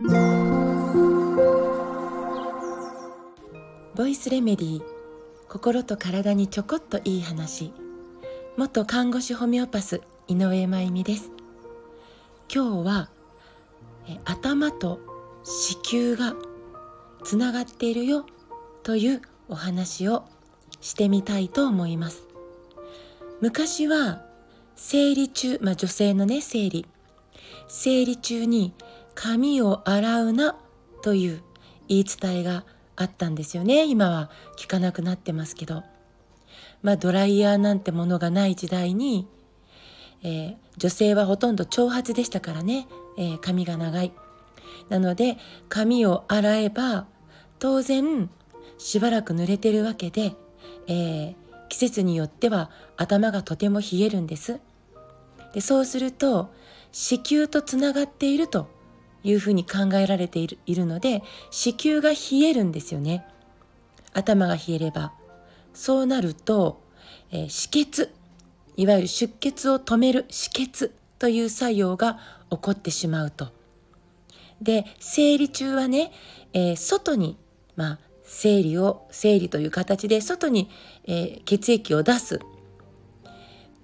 ボイスレメディー心と体にちょこっといい話。元看護師ホメオパス井上真由美です。今日は頭と子宮がつながっているよというお話をしてみたいと思います。昔は生理中、まあ、女性のね生理。生理中に髪を洗うなという言い伝えがあったんですよね。今は聞かなくなってますけど。まあドライヤーなんてものがない時代に、えー、女性はほとんど長髪でしたからね、えー、髪が長い。なので髪を洗えば当然しばらく濡れてるわけで、えー、季節によっては頭がとても冷えるんです。でそうすると子宮とつながっているというふうに考えられているいるので子宮が冷えるんですよね。頭が冷えれば。そうなると、えー、止血いわゆる出血を止める止血という作用が起こってしまうと。で生理中はね、えー、外にまあ生理を生理という形で外に、えー、血液を出す。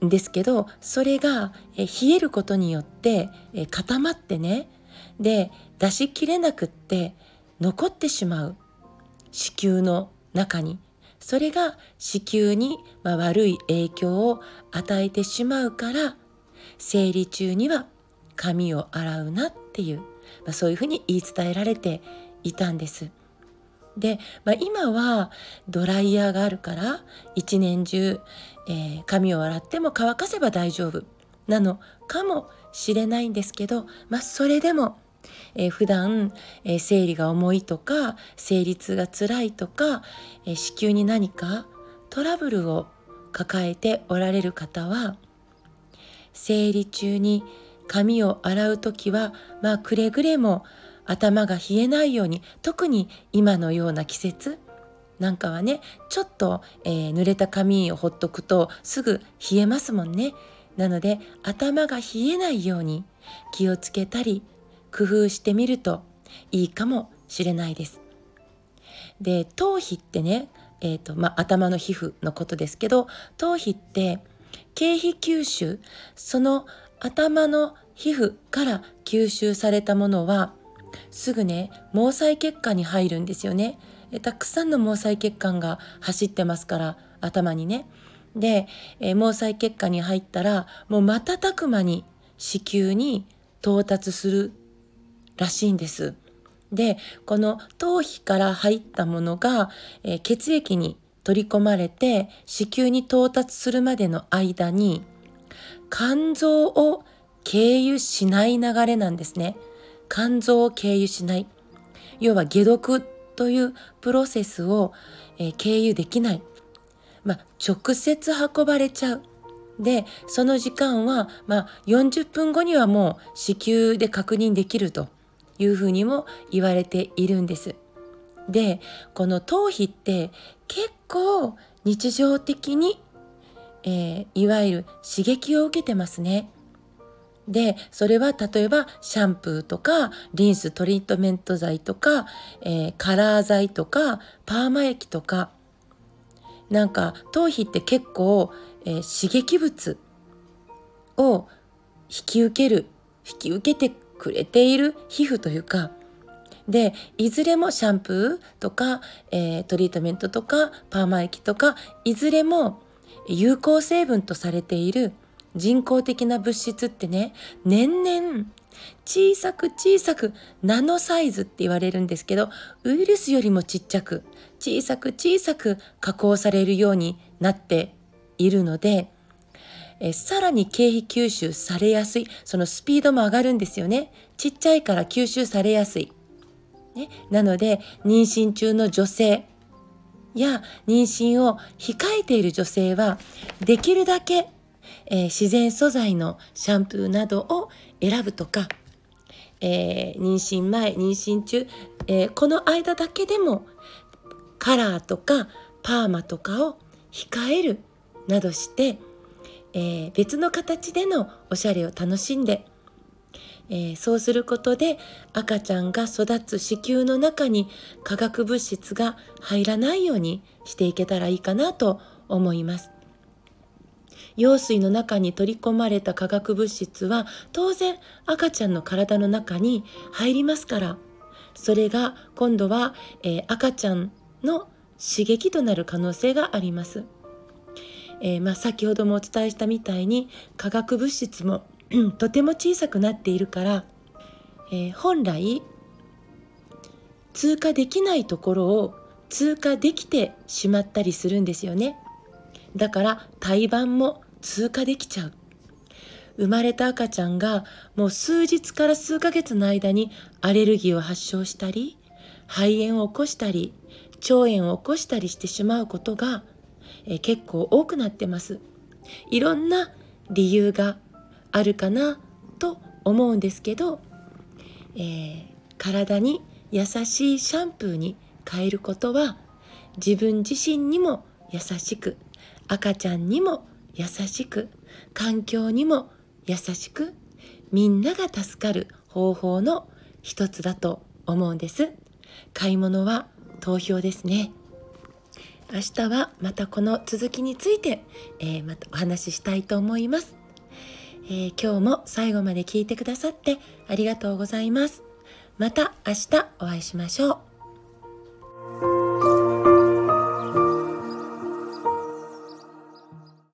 んですけどそれが、えー、冷えることによって、えー、固まってねで出しきれなくって残ってしまう。子宮の中に。それが子宮に、ま、悪い影響を与えてしまうから生理中には髪を洗うなっていう、ま、そういうふうに言い伝えられていたんです。で、まあ、今はドライヤーがあるから一年中、えー、髪を洗っても乾かせば大丈夫。なのかもしれないんですけど、まあ、それでもえー、普段、えー、生理が重いとか生理痛が辛いとか、えー、子宮に何かトラブルを抱えておられる方は生理中に髪を洗う時はまあくれぐれも頭が冷えないように特に今のような季節なんかはねちょっと、えー、濡れた髪をほっとくとすぐ冷えますもんね。なので頭が冷えないように気をつけたり工夫してみるといいかもしれないです。で頭皮ってね、えーとまあ、頭の皮膚のことですけど頭皮って経皮吸収その頭の皮膚から吸収されたものはすぐね毛細血管に入るんですよね。たくさんの毛細血管が走ってますから頭にね。で、え毛細血管に入ったらもう瞬く間に子宮に到達するらしいんです。でこの頭皮から入ったものが、えー、血液に取り込まれて子宮に到達するまでの間に肝臓を経由しない流れなんですね。肝臓を経由しない。要は解毒というプロセスを、えー、経由できない。まあ、直接運ばれちゃう。で、その時間は、まあ、40分後にはもう子宮で確認できると。いうふうにも言われているんです。でこの頭皮って結構日常的に、えー、いわゆる刺激を受けてますね。でそれは例えばシャンプーとかリンストリートメント剤とか、えー、カラー剤とかパーマ液とかなんか頭皮って結構、えー、刺激物を引き受ける引き受けてくれている皮膚というかでいずれもシャンプーとか、えー、トリートメントとかパーマ液とかいずれも有効成分とされている人工的な物質ってね年々小さく小さくナノサイズって言われるんですけどウイルスよりもちっちゃく小さく小さく加工されるようになっているのでえさらに経費吸収されやすいそのスピードも上がるんですよね。ちっちゃいから吸収されやすい、ね、なので妊娠中の女性や妊娠を控えている女性はできるだけ、えー、自然素材のシャンプーなどを選ぶとか、えー、妊娠前妊娠中、えー、この間だけでもカラーとかパーマとかを控えるなどしてえ、別の形でのおしゃれを楽しんでえ、そうすることで赤ちゃんが育つ子宮の中に化学物質が入らないようにしていけたらいいかなと思います。羊水の中に取り込まれた化学物質は当然赤ちゃんの体の中に入りますからそれが今度は、えー、赤ちゃんの刺激となる可能性があります。えー、まあ、先ほどもお伝えしたみたいに化学物質も とても小さくなっているから、えー、本来通過できないところを通過できてしまったりするんですよねだから胎盤も通過できちゃう。生まれた赤ちゃんがもう数日から数ヶ月の間にアレルギーを発症したり肺炎を起こしたり腸炎を起こしたりしてしまうことが、え、結構多くなってます。いろんな理由があるかなと思うんですけど、えー、体に優しいシャンプーに変えることは自分自身にも優しく赤ちゃんにも優しく環境にも優しくみんなが助かる方法の一つだと思うんです買い物は投票ですね明日はまたこの続きについて、えー、またお話ししたいと思いますえー、今日も最後まで聞いてくださってありがとうございます。また明日お会いしましょう。